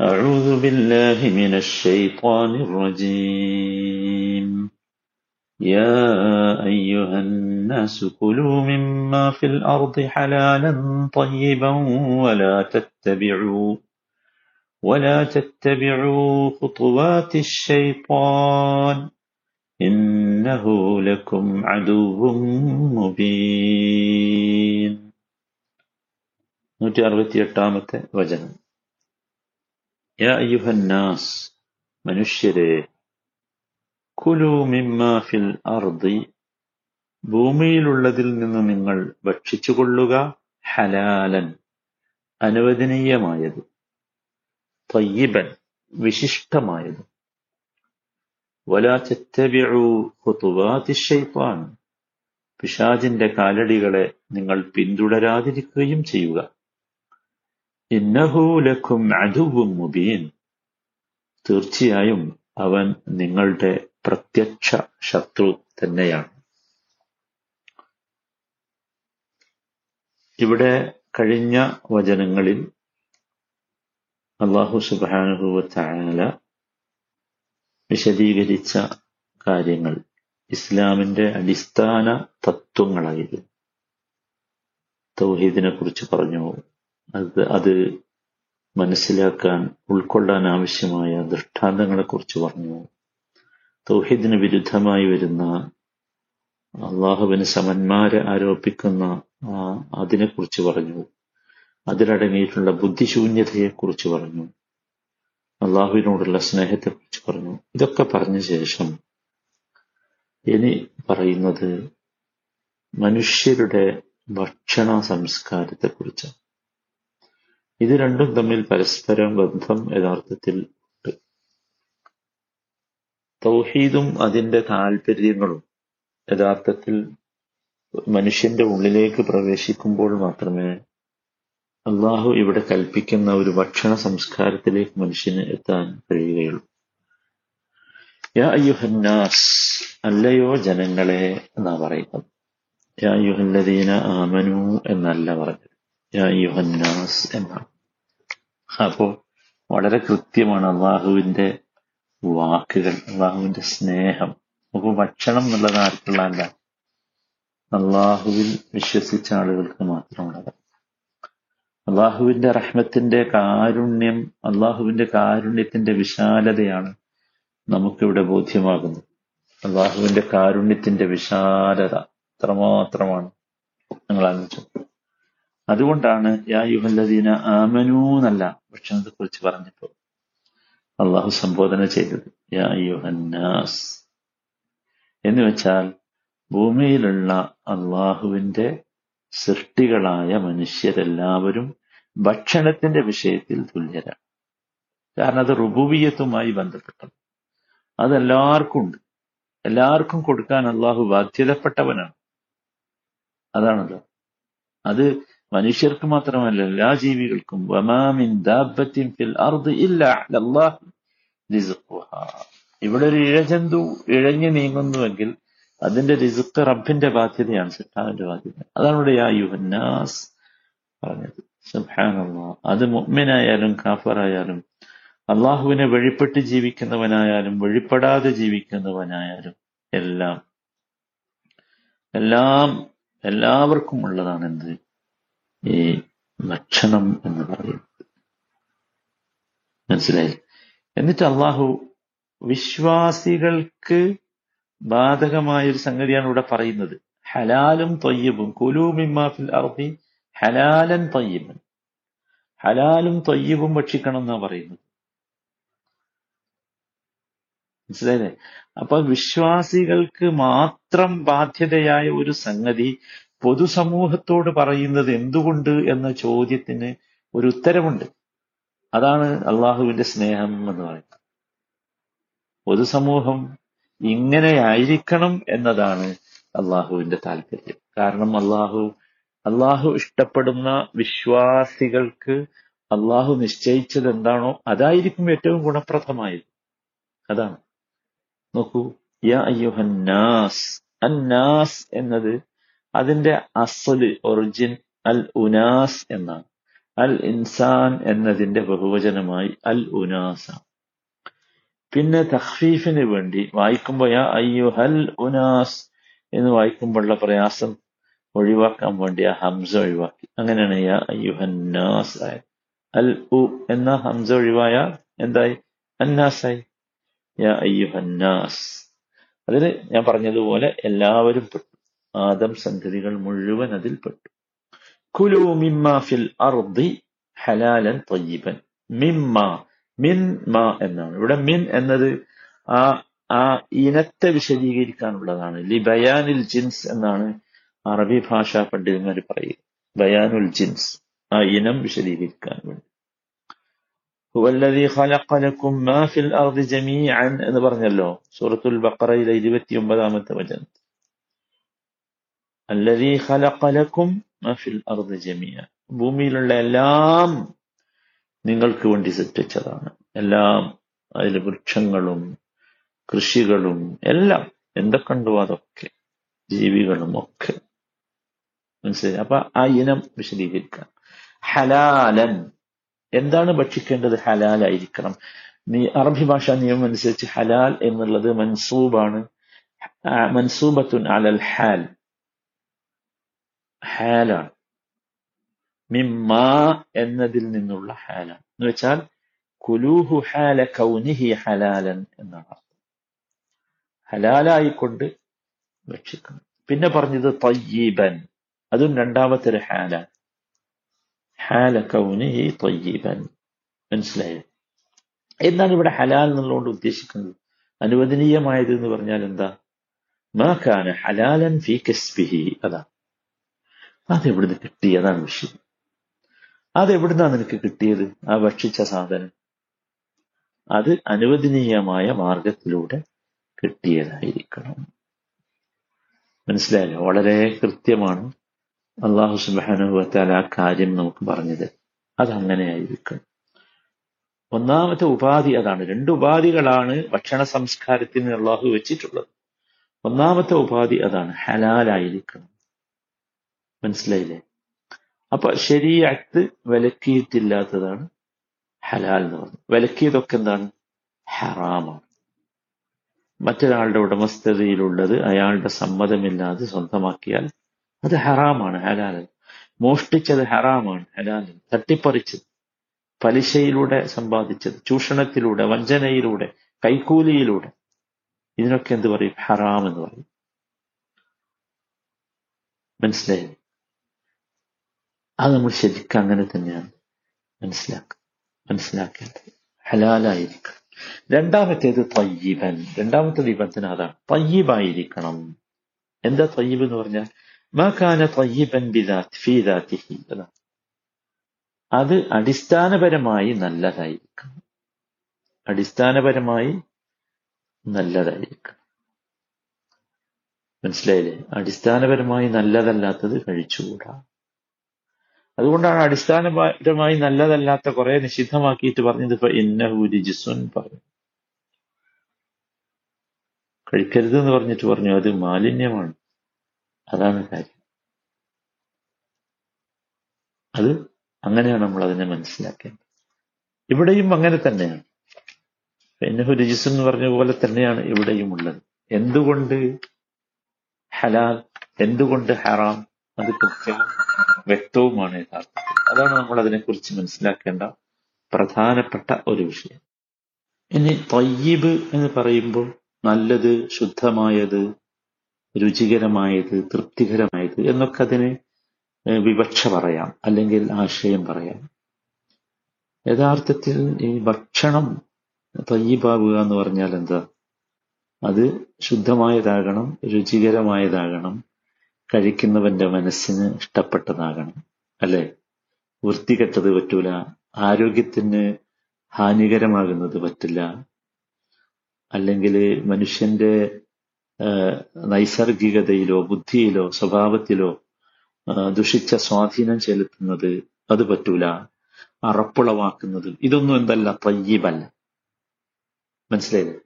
أعوذ بالله من الشيطان الرجيم يا أيها الناس كلوا مما في الأرض حلالا طيبا ولا تتبعوا ولا تتبعوا خطوات الشيطان إنه لكم عدو مبين നൂറ്റി അറുപത്തി എട്ടാമത്തെ അയ്യുഹന്നാസ് മനുഷ്യരെ കുലു മിമ്മ ഫിൽ അർദി ഭൂമിയിലുള്ളതിൽ നിന്ന് നിങ്ങൾ ഭക്ഷിച്ചുകൊള്ളുക ഹലാലൻ അനുവദനീയമായത് തയ്യബൻ വിശിഷ്ടമായത്. പിശാചിന്റെ കാലടികളെ നിങ്ങൾ പിന്തുടരാതിരിക്കുകയും ചെയ്യുക. ഇന്നഹു ലക്കും അദുവും മുബീൻ. തീർച്ചയായും അവൻ നിങ്ങളുടെ പ്രത്യക്ഷ ശത്രു തന്നെയാണ്. ഇവിടെ കഴിഞ്ഞ വചനങ്ങളിൽ അള്ളാഹു സുബാനുഭവത്തായാല വിശദീകരിച്ച കാര്യങ്ങൾ ഇസ്ലാമിന്റെ അടിസ്ഥാന തത്വങ്ങളായിരുന്നു. തൗഹീദിനെ കുറിച്ച് പറഞ്ഞു അത് മനസ്സിലാക്കാൻ ഉൾക്കൊള്ളാൻ ആവശ്യമായ ദൃഷ്ടാന്തങ്ങളെക്കുറിച്ച് പറഞ്ഞു. തൗഹീദിന് വിരുദ്ധമായി വരുന്ന അള്ളാഹുവിന് സമന്മാരെ ആരോപിക്കുന്ന ആ അതിനെക്കുറിച്ച് പറഞ്ഞു. അതിലടങ്ങിയിട്ടുള്ള ബുദ്ധിശൂന്യതയെക്കുറിച്ച് പറഞ്ഞു. അള്ളാഹുവിനോടുള്ള സ്നേഹത്തെക്കുറിച്ച് പറഞ്ഞു. ഇതൊക്കെ പറഞ്ഞ ശേഷം ഇനി പറയുന്നത് മനുഷ്യരുടെ ഭക്ഷണ സംസ്കാരത്തെക്കുറിച്ചാണ്. ഇത് രണ്ടും തമ്മിൽ പരസ്പരം ബന്ധം യഥാർത്ഥത്തിൽ ഉണ്ട്. തൗഹീദും അതിന്റെ താല്പര്യങ്ങളും യഥാർത്ഥത്തിൽ മനുഷ്യന്റെ ഉള്ളിലേക്ക് പ്രവേശിക്കുമ്പോൾ മാത്രമേ അള്ളാഹു ഇവിടെ കൽപ്പിക്കുന്ന ഒരു ഭക്ഷണ സംസ്കാരത്തിലേക്ക് മനുഷ്യന് എത്താൻ കഴിയുകയുള്ളൂ. യാ അയ്യുഹന്നാസ് അല്ലയോ ജനങ്ങളെ എന്നാ പറയുന്നത്. യാ അയ്യുഹല്ലദീന ആമനു എന്നല്ല പറഞ്ഞത്. യാ എന്ന. അപ്പോ വളരെ കൃത്യമാണ് അള്ളാഹുവിന്റെ വാക്കുകൾ അള്ളാഹുവിന്റെ സ്നേഹം. അപ്പൊ ഭക്ഷണം എന്നുള്ളത് ആർക്കുള്ളതല്ല അള്ളാഹുവിൽ വിശ്വസിച്ച ആളുകൾക്ക് മാത്രമുള്ളത്. അള്ളാഹുവിന്റെ റഹ്മത്തിന്റെ കാരുണ്യം അള്ളാഹുവിന്റെ കാരുണ്യത്തിന്റെ വിശാലതയാണ് നമുക്കിവിടെ ബോധ്യമാകുന്നത്. അള്ളാഹുവിന്റെ കാരുണ്യത്തിന്റെ വിശാലത അത്രമാത്രമാണ്. ഞങ്ങൾ ആലോചിച്ചു. അതുകൊണ്ടാണ് യാ യുഹല്ലദീന ആമനൂ എന്നല്ല ഭക്ഷണത്തെ കുറിച്ച് പറഞ്ഞപ്പോ അള്ളാഹു സംബോധന ചെയ്തത്. യാ യുഹന്നാസ് എന്ന് വെച്ചാൽ ഭൂമിയിലുള്ള അള്ളാഹുവിന്റെ സൃഷ്ടികളായ മനുഷ്യരെല്ലാവരും ഭക്ഷണത്തിന്റെ വിഷയത്തിൽ തുല്യരാണ്. കാരണം അത് റുബുവിയത്തുമായി ബന്ധപ്പെട്ടത് അതെല്ലാവർക്കും ഉണ്ട് എല്ലാവർക്കും കൊടുക്കാൻ അള്ളാഹു ബാധ്യതപ്പെട്ടവനാണ്. അതാണല്ലോ. അത് മനുഷ്യർക്ക് മാത്രമല്ല എല്ലാ ജീവികൾക്കും വമാമിൻ ദാബത്തിൻ ഫിൽ അർദ് ഇല്ല ഇവിടെ ഒരു ഇഴജന്തു ഇഴഞ്ഞു നീങ്ങുന്നുവെങ്കിൽ അതിന്റെ റിസുക്ക് റബ്ബിന്റെ ബാധ്യതയാണ് സിട്ടാവിന്റെ ബാധ്യത. അതാണ് ഇവിടെ ആ യുഹന്നാസ് പറഞ്ഞത്. സുബ്ഹാനല്ലാ. അത് മുഅ്മിനായാലും കാഫറായാലും അള്ളാഹുവിനെ വഴിപ്പെട്ട് ജീവിക്കുന്നവനായാലും വഴിപ്പെടാതെ ജീവിക്കുന്നവനായാലും എല്ലാം എല്ലാം എല്ലാവർക്കും ഉള്ളതാണ് എന്ത് ഈ ഭക്ഷണം എന്ന് പറയുന്നത്. മനസ്സിലായി എന്നിട്ട് അള്ളാഹു വിശ്വാസികൾക്ക് ബാധകമായ ഒരു സംഗതിയാണ് ഇവിടെ പറയുന്നത്. ഹലാലും തൊയ്യബും കുലൂമിമാഫിൽ അർഹി ഹലാലൻ തൊയ്യബൻ. ഹലാലും തൊയ്യബും ഭക്ഷിക്കണം എന്നാ പറയുന്നത്. മനസ്സിലായില്ലേ? അപ്പൊ വിശ്വാസികൾക്ക് മാത്രം ബാധ്യതയായ ഒരു സംഗതി പൊതുസമൂഹത്തോട് പറയുന്നത് എന്തുകൊണ്ട് എന്ന ചോദ്യത്തിന് ഒരു ഉത്തരവുണ്ട് അതാണ് അള്ളാഹുവിന്റെ സ്നേഹം എന്ന് പറയുന്നത്. പൊതുസമൂഹം ഇങ്ങനെയായിരിക്കണം എന്നതാണ് അള്ളാഹുവിന്റെ താല്പര്യം. കാരണം അള്ളാഹു അള്ളാഹു ഇഷ്ടപ്പെടുന്ന വിശ്വാസികൾക്ക് അള്ളാഹു നിശ്ചയിച്ചത് എന്താണോ അതായിരിക്കും ഏറ്റവും ഗുണപ്രദമായത്. അതാണ്. നോക്കൂ യാ അയ്യുഹന്നാസ് അന്നാസ് എന്നത് അതിന്റെ അസൽ ഒറിജിൻ അൽ ഉനാസ് എന്നാണ്. അൽ ഇൻസാൻ എന്നതിന്റെ ബഹുവചനമായി അൽ ഉനാസ. പിന്നെ തഖ്ഫീഫിന് വേണ്ടി വായിക്കുമ്പോൾ യാ അയ്യുഹൽ ഉനാസ് എന്ന് വായിക്കുമ്പോഴുള്ള പ്രയാസം ഒഴിവാക്കാൻ വേണ്ടി ആ ഹംസ ഒഴിവാക്കി. അങ്ങനെയാണ് യാ അയ്യുഹന്നാസ് ആയത്. അൽ ഉ എന്ന ഹംസ ഒഴിവായ എന്തായി? അന്നാസായി. യാ അയ്യുഹന്നാസ് അതിൽ ഞാൻ പറഞ്ഞതുപോലെ എല്ലാവരും പെട്ടു ആദം സംഗതികൾ മുഴുവൻ അതിൽ പെട്ടു. കുലു മിമ്മ ഫിൽ അർദി ഹലാലൻ തയ്യിബൻ. മിമ്മ മിൻ എന്നാണ്. ഇവിടെ മിൻ എന്നത് ആ ആ ഇനത്തെ വിശദീകരിക്കാനുള്ളതാണ്. ലി ബയാനിൽ ജിൻസ് എന്നാണ് അറബി ഭാഷാ പണ്ഡിതന്മാർ പറയുക ബയാനുൽ ജിൻസ് ആ ഇനം വിശദീകരിക്കാൻ വേണ്ടി. എന്ന് പറഞ്ഞല്ലോ സൂറത്തുൽ ബക്കറയിലെ ഇരുപത്തിയൊമ്പതാമത്തെ വചനം അല്ലദീ അർദി ഭൂമിയിലുള്ള എല്ലാം നിങ്ങൾക്ക് വേണ്ടി സൃഷ്ടിച്ചതാണ്. എല്ലാം അതിലെ വൃക്ഷങ്ങളും കൃഷികളും എല്ലാം എന്തൊക്കെയുണ്ടോ അതൊക്കെ ജീവികളും ഒക്കെ. മനസ്സിലായി? അപ്പൊ ആ ഇനം വിശദീകരിക്കാം. ഹലാലൻ. എന്താണ് ഭക്ഷിക്കേണ്ടത്? ഹലാലായിരിക്കണം. നീ അറബി ഭാഷാ നിയമം അനുസരിച്ച് ഹലാൽ എന്നുള്ളത് മൻസൂബാണ്. മൻസൂബത്തുൻ അലൽ ഹാൽ. ഹാലാണ്. മിമ്മ എന്നതിൽ നിന്നുള്ള ഹാലാണ്. എന്ന് വെച്ചാൽ കുലൂഹു ഹാല കൗനിഹി ഹലാലൻ എന്നാണ് ഹലാലായിക്കൊണ്ട് ഭക്ഷിക്കണം പിന്നെ പറഞ്ഞത് തയ്യീബൻ. അതും രണ്ടാമത്തെ ഒരു ഹാലാണ്. ഹാല കൗനിഹി തയ്യീബൻ. മനസ്സിലായോ? എന്താണ് ഇവിടെ ഹലാൽ എന്നുള്ളതുകൊണ്ട് ഉദ്ദേശിക്കുന്നത്? അനുവദനീയമായത് എന്ന് പറഞ്ഞാൽ എന്താ? മാക്കാന ഹലാലൻ ഫി കസ്ബിഹി. അതാ. അതെവിടുന്ന് കിട്ടി അതാണ് വിഷയം. അതെവിടുന്നാ നിനക്ക് കിട്ടിയത്? ആ ഭക്ഷിച്ച സാധനം. അത് അനുവദനീയമായ മാർഗത്തിലൂടെ കിട്ടിയതായിരിക്കണം. മനസ്സിലായല്ലോ വളരെ കൃത്യമാണ് അള്ളാഹു സുബാനുഭവത്താൽ ആ കാര്യം നമുക്ക് പറഞ്ഞത്. അതങ്ങനെയായിരിക്കണം ഒന്നാമത്തെ ഉപാധി അതാണ്. രണ്ട് ഉപാധികളാണ് ഭക്ഷണ സംസ്കാരത്തിന് അള്ളാഹു വെച്ചിട്ടുള്ളത്. ഒന്നാമത്തെ ഉപാധി അതാണ്. ഹലാലായിരിക്കണം. മനസ്സിലായില്ലേ? അപ്പൊ ശരിയാത്ത് വിലക്കിയിട്ടില്ലാത്തതാണ് ഹലാൽ എന്ന് പറഞ്ഞു വിലക്കിയതൊക്കെ എന്താണ്? ഹറാമാണ്. മറ്റൊരാളുടെ ഉടമസ്ഥതയിലുള്ളത് അയാളുടെ സമ്മതമില്ലാതെ സ്വന്തമാക്കിയാൽ അത് ഹറാമാണ് ഹലാൽ. മോഷ്ടിച്ചത് ഹറാമാണ് ഹലാൽ. തട്ടിപ്പറിച്ചത് പലിശയിലൂടെ സമ്പാദിച്ചത് ചൂഷണത്തിലൂടെ വഞ്ചനയിലൂടെ കൈക്കൂലിയിലൂടെ. ഇതിനൊക്കെ എന്ത് പറയും? ഹറാം എന്ന് പറയും. മനസ്സിലായി അത് നമ്മൾ ശരിക്കും അങ്ങനെ തന്നെയാണ് മനസ്സിലാക്കുക. മനസ്സിലാക്കേണ്ടത് ഹലാലായിരിക്കണം. രണ്ടാമത്തേത് തയ്യീബൻ. രണ്ടാമത്തെ നിബന്ധന അതാണ്. തയ്യീബായിരിക്കണം. എന്താ തയ്യീബ് എന്ന് പറഞ്ഞാൽ? മാക്കാന തയ്യീബൻ ഫീദാത്തിഹി അത് അടിസ്ഥാനപരമായി നല്ലതായിരിക്കണം. അടിസ്ഥാനപരമായി നല്ലതായിരിക്കണം. മനസ്സിലായില്ലേ? അടിസ്ഥാനപരമായി നല്ലതല്ലാത്തത് കഴിച്ചുകൂടാ. അതുകൊണ്ടാണ് അടിസ്ഥാനപരമായി നല്ലതല്ലാത്ത കുറെ നിഷിദ്ധമാക്കിയിട്ട് പറഞ്ഞത് ഇപ്പൊ ഇന്നഹൂരി ജിസുൻ പറഞ്ഞു കഴിക്കരുത് എന്ന് പറഞ്ഞിട്ട് പറഞ്ഞു അത് മാലിന്യമാണ്. അതാണ് കാര്യം. അത് അങ്ങനെയാണ് നമ്മൾ അതിനെ മനസ്സിലാക്കേണ്ടത്. ഇവിടെയും അങ്ങനെ തന്നെയാണ്. എന്നഹു രജിസ് എന്ന് പറഞ്ഞ പോലെ തന്നെയാണ് ഇവിടെയും ഉള്ളത്. എന്തുകൊണ്ട് ഹലാൽ എന്തുകൊണ്ട് ഹറാം അത് കൃത്യവും വ്യക്തവുമാണ് യഥാർത്ഥത്തിൽ. അതാണ് നമ്മൾ അതിനെക്കുറിച്ച് മനസ്സിലാക്കേണ്ട പ്രധാനപ്പെട്ട ഒരു വിഷയം. ഇനി തയ്യബ് എന്ന് പറയുമ്പോൾ നല്ലത് ശുദ്ധമായത് രുചികരമായത് തൃപ്തികരമായത് എന്നൊക്കെ അതിന് വിവക്ഷ പറയാം അല്ലെങ്കിൽ ആശയം പറയാം. യഥാർത്ഥത്തിൽ ഈ ഭക്ഷണം തയ്യബാവുക എന്ന് പറഞ്ഞാൽ എന്താ? അത് ശുദ്ധമായതാകണം രുചികരമായതാകണം കഴിക്കുന്നവന്റെ മനസ്സിന് ഇഷ്ടപ്പെട്ടതാകണം അല്ലെ? വൃത്തികെട്ടത് പറ്റൂല ആരോഗ്യത്തിന് ഹാനികരമാകുന്നത് പറ്റില്ല. അല്ലെങ്കിൽ മനുഷ്യന്റെ നൈസർഗികതയിലോ ബുദ്ധിയിലോ സ്വഭാവത്തിലോ ദുഷിച്ച സ്വാധീനം ചെലുത്തുന്നത് അത് പറ്റൂല അറപ്പുളവാക്കുന്നത്. ഇതൊന്നും എന്തല്ല തയ്യീബല്ല. മനസ്സിലായില്ലേ?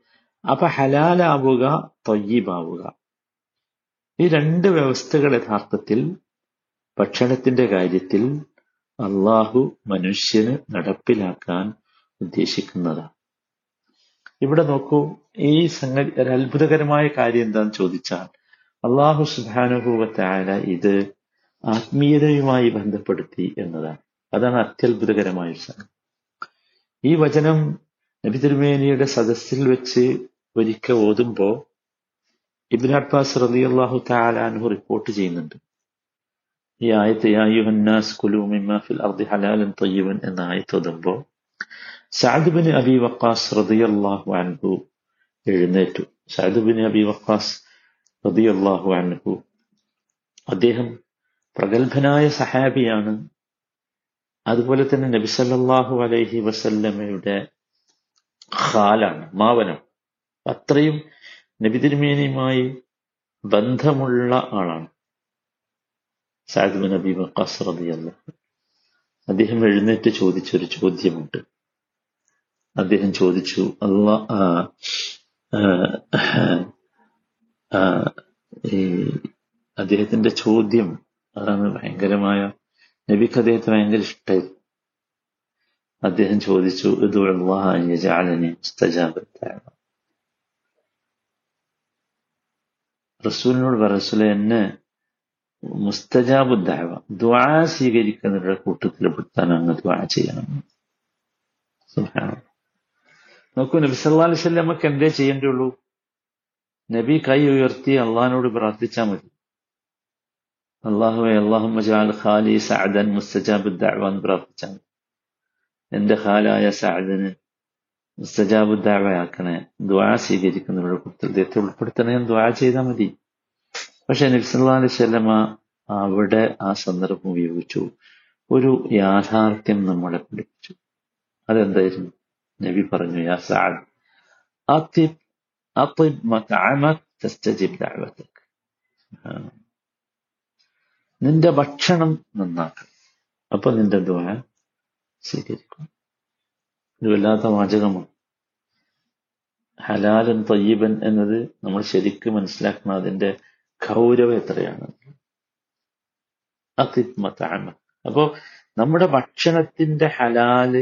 അപ്പൊ ഹലാലാവുക തൊയ്യീബാവുക. ഈ രണ്ട് വ്യവസ്ഥകൾ യഥാർത്ഥത്തിൽ ഭക്ഷണത്തിന്റെ കാര്യത്തിൽ അള്ളാഹു മനുഷ്യന് നടപ്പിലാക്കാൻ ഉദ്ദേശിക്കുന്നതാണ്. ഇവിടെ നോക്കൂ ഈ സംഗതി ഒരു അത്ഭുതകരമായ കാര്യം എന്താന്ന് ചോദിച്ചാൽ അള്ളാഹു സുധാനുഭൂവത്തായ ഇത് ആത്മീയതയുമായി ബന്ധപ്പെടുത്തി എന്നതാണ്. അതാണ് അത്യത്ഭുതകരമായ സംഗതി. ഈ വചനം നബി തിരുമേനിയുടെ സദസ്സിൽ വെച്ച് ഒരിക്കൽ ഓതുമ്പോ ഇബിൻ അബ്ബാസ് റലി അള്ളാഹു താലാൻഹു റിപ്പോർട്ട് ചെയ്യുന്നുണ്ട്. ഈ ആയത്ത് യായുഹന്നാസ് കുലു മിമ്മാഫിൽ അർദി ഹലാലൻ തയ്യവൻ എന്ന ആയത്ത് ഓതുമ്പോ സാദുബിന് അബി വക്കാസ് റതിയല്ലാഹു അൻഹു എഴുന്നേറ്റു. സാദുബിന് അബി വക്കാസ് റതിയല്ലാഹു അൻഹു അദ്ദേഹം പ്രഗത്ഭനായ സഹാബിയാണ്. അതുപോലെ തന്നെ നബി സല്ലാഹു അലൈഹി വസല്ലമയുടെ ഖാലാണ് മാവനം അത്രയും നബി തിരുമേനിയുമായി ബന്ധമുള്ള ആളാണ്. സാദ് നബി വക്കാസ് റബിയല്ല അദ്ദേഹം എഴുന്നേറ്റ് ചോദിച്ചൊരു ചോദ്യമുണ്ട്. അദ്ദേഹം ചോദിച്ചു അല്ല അദ്ദേഹത്തിന്റെ ചോദ്യം അതാണ് ഭയങ്കരമായ നബിക്ക് അദ്ദേഹത്തെ ഭയങ്കര ഇഷ്ടമായി അദ്ദേഹം ചോദിച്ചു ഇതുള്ളാഹി റസൂലിനോട് പറസൂലെ എന്നെ മുസ്തജാബുദ്ദാവ ദ്വാ സ്വീകരിക്കുന്നവരുടെ കൂട്ടത്തിൽ പെടുത്താൻ അങ്ങ് ദ്വാ ചെയ്യണം നോക്കൂ നബി സല്ലാ അലൈഹി സ്വല്ലമക്ക് എന്തേ ചെയ്യേണ്ടുള്ളൂ നബി കൈ ഉയർത്തി അള്ളഹാനോട് പ്രാർത്ഥിച്ചാൽ മതി അള്ളാഹുവെ അള്ളാഹു ജാൽ ഖാലി സഅദൻ മുസ്തജാബ് എന്ന് പ്രാർത്ഥിച്ചാൽ എന്റെ ഖാലായ സഅദന് മുസ്തജാബ് ദാവയാക്കണേ ദ്വാ സ്വീകരിക്കുന്നവരുടെ കൃത്യത്തെ ഉൾപ്പെടുത്തണേ ദ്വാ ചെയ്താൽ മതി. പക്ഷെ നബ്സല്ലാ സ്വലമ അവിടെ ആ സന്ദർഭം ഉപയോഗിച്ചു. ഒരു യാഥാർത്ഥ്യം നമ്മളെ പഠിപ്പിച്ചു. അതെന്തായിരുന്നു? നബി പറഞ്ഞു യാ ദഅവതക്. നിന്റെ ഭക്ഷണം നന്നാക്കണം. അപ്പൊ നിന്റെ ദ്വാ സ്വീകരിക്കും. ഇത് വല്ലാത്ത വാചകമാണ്. ഹലാലൻ തയ്യബൻ എന്നത് നമ്മൾ ശരിക്കും മനസ്സിലാക്കണം അതിന്റെ ഗൗരവം എത്രയാണ്? അപ്പോ നമ്മുടെ ഭക്ഷണത്തിന്റെ ഹലാൽ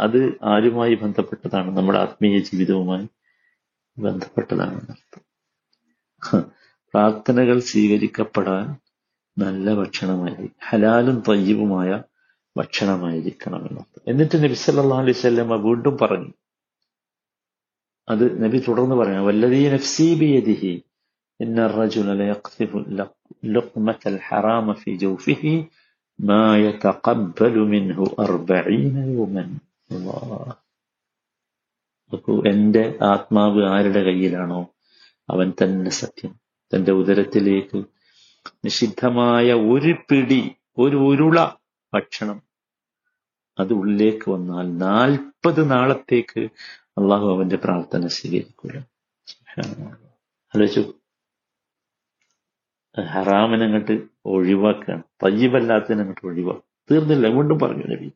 അത് ആരുമായി ബന്ധപ്പെട്ടതാണ്? നമ്മുടെ ആത്മീയ ജീവിതവുമായി ബന്ധപ്പെട്ടതാണ് പ്രാർത്ഥനകൾ സ്വീകരിക്കപ്പെടാൻ നല്ല ഭക്ഷണമായി ഹലാലും തയ്യവുമായ ഭക്ഷണമായിരിക്കണം എന്നർത്ഥം എന്നിട്ട് നബി സല്ലാ അലൈഹി സ്വല്ലമ്മ വീണ്ടും പറഞ്ഞു അത് നബി തുടർന്ന് പറയാം വല്ലതീ നഫ്സി ബിയദിഹി إن الرجل ليقذف لقمة الحرام في جوفه ما يتقبل منه أربعين يوما നോക്കൂ എന്റെ ആത്മാവ് ആരുടെ കയ്യിലാണോ അവൻ തന്നെ സത്യം തന്റെ ഉദരത്തിലേക്ക് നിഷിദ്ധമായ ഒരു പിടി ഒരു ഉരുള ഭക്ഷണം. അത് ഉള്ളിലേക്ക് വന്നാൽ നാൽപ്പത് നാളത്തേക്ക് അള്ളാഹു അവന്റെ പ്രാർത്ഥന സ്വീകരിക്കൂല. ആലോചിച്ചു. ഹറാമിനെ അങ്ങോട്ട് ഒഴിവാക്കുകയാണ്. തയ്യബല്ലാത്തതിനങ്ങട്ട് ഒഴിവാക്കുക തീർന്നില്ല. വീണ്ടും പറഞ്ഞു നബി.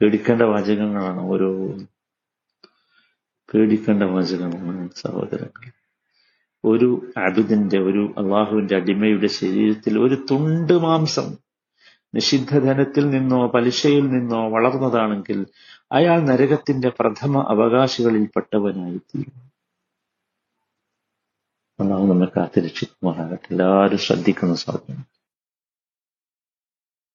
പേടിക്കേണ്ട വാചകങ്ങളാണ് ഓരോ പേടിക്കേണ്ട വചനമാണ് സഹോദരങ്ങൾ ഒരു അബിദിന്റെ ഒരു അള്ളാഹുവിന്റെ അടിമയുടെ ശരീരത്തിൽ ഒരു തുണ്ട് മാംസം നിഷിദ്ധധനത്തിൽ നിന്നോ പലിശയിൽ നിന്നോ വളർന്നതാണെങ്കിൽ അയാൾ നരകത്തിന്റെ പ്രഥമ അവകാശികളിൽപ്പെട്ടവനായിത്തീരും അള്ളാഹു നമ്മെ കാത്തിരക്ഷിക്കുമാറാകട്ടെ. എല്ലാവരും ശ്രദ്ധിക്കുന്ന സാധനം